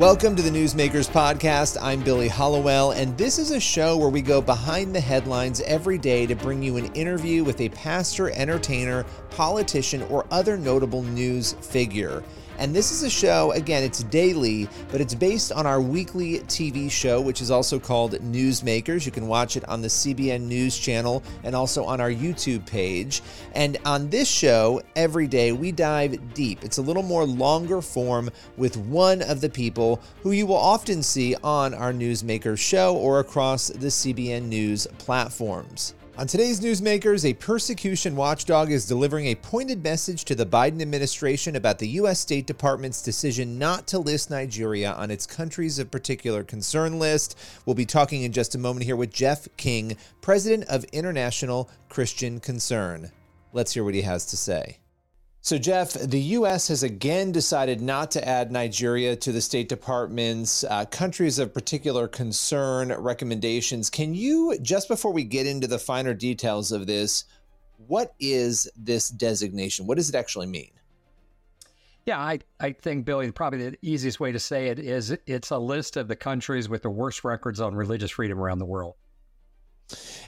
Welcome to the Newsmakers Podcast. I'm Billy Hallowell, and this is a show where we go behind the headlines every day to bring you an interview with a pastor, entertainer, politician, or other notable news figure. And this is a show, again, it's daily, but it's based on our weekly TV show, which is also called Newsmakers. You can watch it on the CBN News channel and also on our YouTube page. And on this show, every day, we dive deep. It's a little more longer form with one of the people who you will often see on our Newsmakers show or across the CBN News platforms. On today's Newsmakers, a persecution watchdog is delivering a pointed message to the Biden administration about the U.S. State Department's decision not to list Nigeria on its countries of particular concern list. We'll be talking in just a moment here with Jeff King, president of International Christian Concern. Let's hear what he has to say. So, Jeff, the U.S. has again decided not to add Nigeria to the State Department's uh, countries of particular concern recommendations. Can you, just before we get into the finer details of this, what is this designation? What does it actually mean? Yeah, I, I think, Billy, probably the easiest way to say it is it's a list of the countries with the worst records on religious freedom around the world.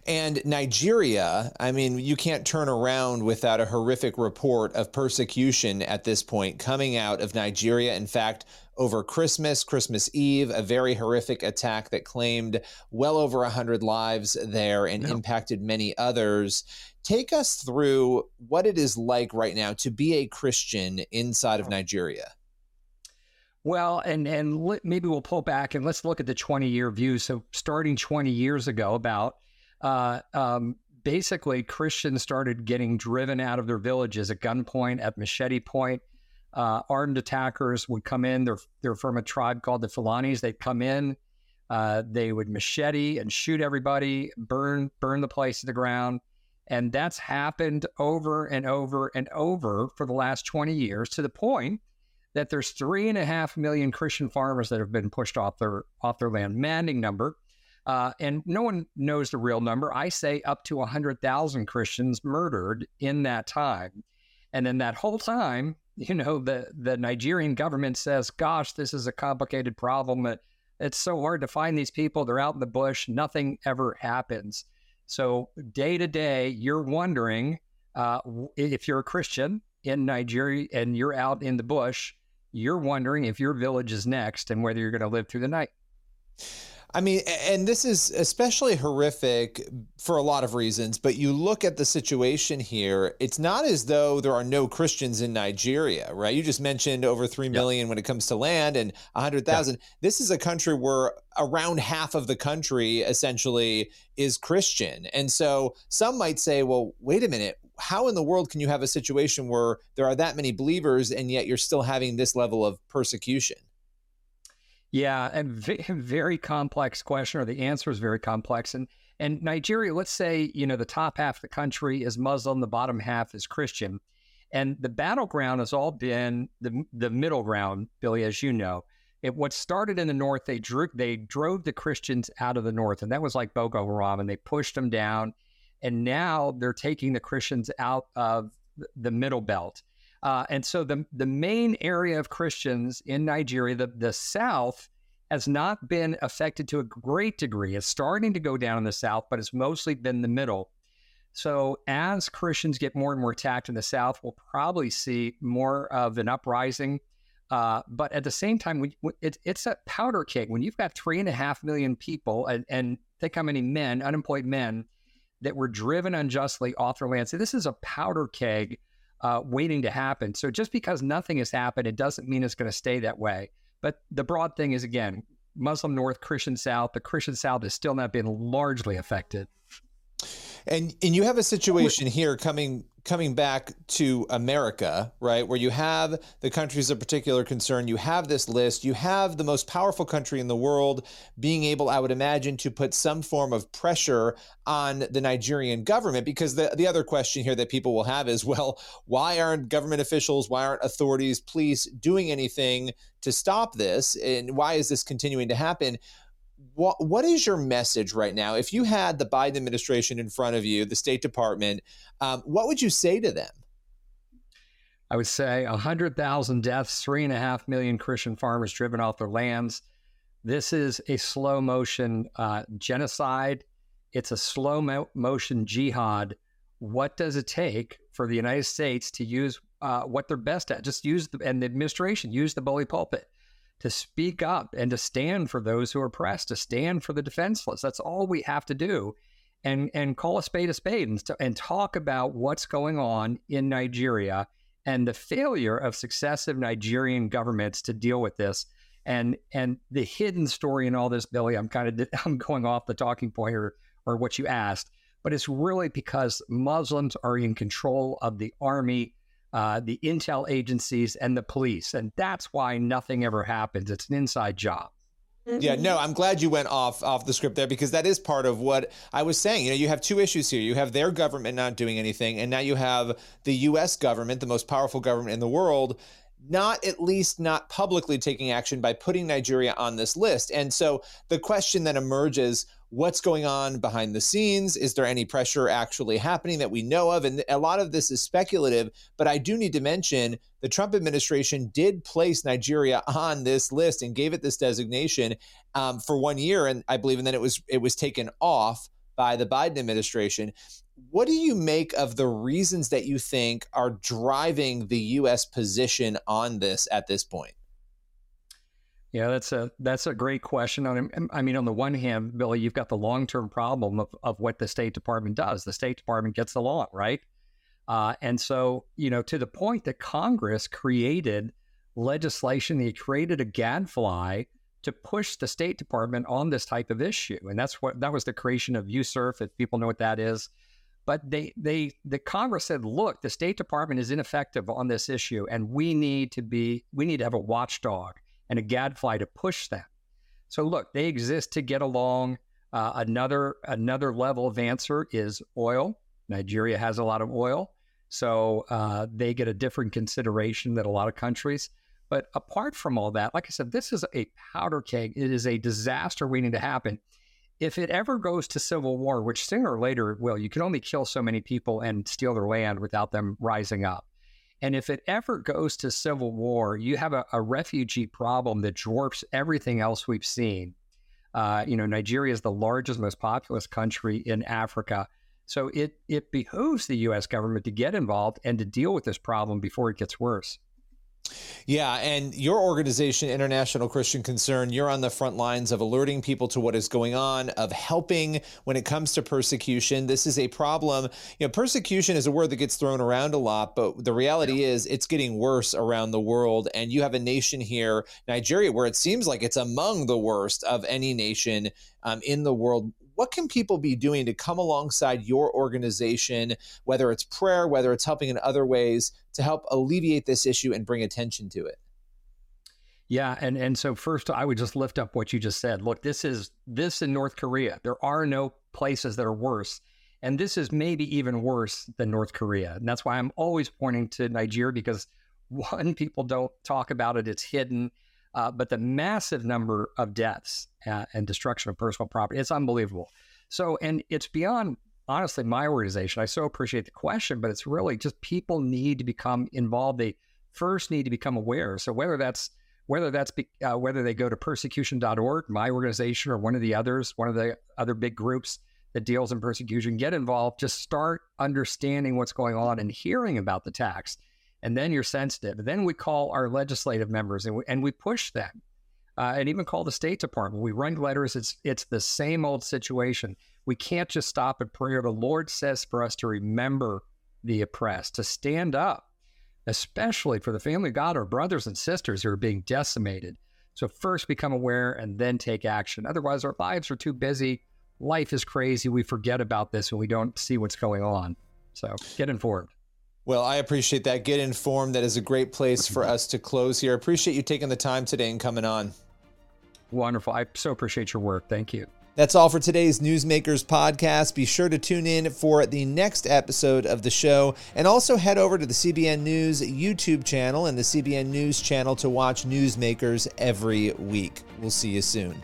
And Nigeria, I mean, you can't turn around without a horrific report of persecution at this point coming out of Nigeria. In fact, over Christmas, Christmas Eve, a very horrific attack that claimed well over 100 lives there and impacted many others. Take us through what it is like right now to be a Christian inside of Nigeria. Well, and and maybe we'll pull back and let's look at the 20 year view. So, starting 20 years ago, about uh, um, basically Christians started getting driven out of their villages at gunpoint, at machete point. Uh, armed attackers would come in. They're they're from a tribe called the Fulanis. They'd come in. Uh, they would machete and shoot everybody, burn burn the place to the ground, and that's happened over and over and over for the last twenty years to the point that there's three and a half million Christian farmers that have been pushed off their off their land. Maddening number. Uh, and no one knows the real number. I say up to 100,000 Christians murdered in that time. And then that whole time, you know, the, the Nigerian government says, gosh, this is a complicated problem. It, it's so hard to find these people. They're out in the bush. Nothing ever happens. So day to day, you're wondering uh, if you're a Christian in Nigeria and you're out in the bush, you're wondering if your village is next and whether you're going to live through the night. I mean, and this is especially horrific for a lot of reasons, but you look at the situation here, it's not as though there are no Christians in Nigeria, right? You just mentioned over 3 million when it comes to land and 100,000. This is a country where around half of the country essentially is Christian. And so some might say, well, wait a minute, how in the world can you have a situation where there are that many believers and yet you're still having this level of persecution? Yeah, and very complex question, or the answer is very complex. And and Nigeria, let's say you know the top half of the country is Muslim, the bottom half is Christian, and the battleground has all been the the middle ground, Billy, as you know. It, what started in the north, they drew they drove the Christians out of the north, and that was like Boko Haram, and they pushed them down, and now they're taking the Christians out of the middle belt. Uh, and so the, the main area of Christians in Nigeria, the, the South, has not been affected to a great degree. It's starting to go down in the South, but it's mostly been the middle. So as Christians get more and more attacked in the South, we'll probably see more of an uprising. Uh, but at the same time, we, it, it's a powder keg. When you've got three and a half million people, and, and think how many men, unemployed men, that were driven unjustly off their land. So this is a powder keg uh, waiting to happen. So just because nothing has happened, it doesn't mean it's going to stay that way. But the broad thing is again, Muslim North, Christian South. The Christian South has still not been largely affected. And and you have a situation here coming coming back to America, right, where you have the countries of particular concern, you have this list, you have the most powerful country in the world being able, I would imagine, to put some form of pressure on the Nigerian government. Because the, the other question here that people will have is, well, why aren't government officials, why aren't authorities, police doing anything to stop this? And why is this continuing to happen? What what is your message right now? If you had the Biden administration in front of you, the State Department, um, what would you say to them? I would say 100,000 deaths, three and a half million Christian farmers driven off their lands. This is a slow motion uh, genocide. It's a slow mo- motion jihad. What does it take for the United States to use uh, what they're best at? Just use the, and the administration use the bully pulpit to speak up and to stand for those who are oppressed, to stand for the defenseless. That's all we have to do. And, and call a spade a spade and, and talk about what's going on in Nigeria and the failure of successive Nigerian governments to deal with this and and the hidden story in all this, Billy, I'm kind of I'm going off the talking point or or what you asked, but it's really because Muslims are in control of the army, uh, the intel agencies, and the police, and that's why nothing ever happens. It's an inside job. Yeah, no, I'm glad you went off off the script there because that is part of what I was saying. You know, you have two issues here. You have their government not doing anything, and now you have the US government, the most powerful government in the world, not at least not publicly taking action by putting Nigeria on this list. And so the question then emerges what's going on behind the scenes? Is there any pressure actually happening that we know of? And a lot of this is speculative, but I do need to mention the Trump administration did place Nigeria on this list and gave it this designation um, for one year, and I believe, and then it was it was taken off by the Biden administration. What do you make of the reasons that you think are driving the U.S. position on this at this point? Yeah, that's a that's a great question. I mean, on the one hand, Billy, you've got the long term problem of, of what the State Department does. The State Department gets the law, right? Uh, and so, you know, to the point that Congress created legislation, they created a gadfly to push the State Department on this type of issue, and that's what that was the creation of USCIRF. If people know what that is, but they they the Congress said, look, the State Department is ineffective on this issue, and we need to be we need to have a watchdog and a gadfly to push them. So look, they exist to get along. Uh, another another level of answer is oil. Nigeria has a lot of oil, so uh, they get a different consideration than a lot of countries. But apart from all that, like I said, this is a powder keg. It is a disaster waiting to happen. If it ever goes to civil war, which sooner or later it will, you can only kill so many people and steal their land without them rising up. And if it ever goes to civil war, you have a, a refugee problem that dwarfs everything else we've seen. Uh, you know, Nigeria is the largest, most populous country in Africa. So it, it behooves the U.S. government to get involved and to deal with this problem before it gets worse. Yeah, and your organization, International Christian Concern, you're on the front lines of alerting people to what is going on, of helping when it comes to persecution. This is a problem. You know, persecution is a word that gets thrown around a lot, but the reality yeah. is it's getting worse around the world. And you have a nation here, Nigeria, where it seems like it's among the worst of any nation um, in the world what can people be doing to come alongside your organization, whether it's prayer, whether it's helping in other ways, to help alleviate this issue and bring attention to it? Yeah, and and so first I would just lift up what you just said. Look, this is this in North Korea. There are no places that are worse. And this is maybe even worse than North Korea. And that's why I'm always pointing to Nigeria because one, people don't talk about it, it's hidden. Uh, but the massive number of deaths uh, and destruction of personal property, it's unbelievable. So, and it's beyond, honestly, my organization. I so appreciate the question, but it's really just people need to become involved. They first need to become aware. So, whether that's whether that's be, uh, whether they go to persecution.org, my organization, or one of the others, one of the other big groups that deals in persecution, get involved. Just start understanding what's going on and hearing about the tax and then you're sensitive. then we call our legislative members and we, and we push them, uh, and even call the State Department. We write letters. It's it's the same old situation. We can't just stop at prayer. The Lord says for us to remember the oppressed, to stand up, especially for the family of God, our brothers and sisters who are being decimated. So first become aware and then take action. Otherwise, our lives are too busy. Life is crazy. We forget about this and we don't see what's going on. So get informed. Well, I appreciate that. Get informed. That is a great place for us to close here. Appreciate you taking the time today and coming on. Wonderful. I so appreciate your work. Thank you. That's all for today's Newsmakers podcast. Be sure to tune in for the next episode of the show and also head over to the CBN News YouTube channel and the CBN News channel to watch Newsmakers every week. We'll see you soon.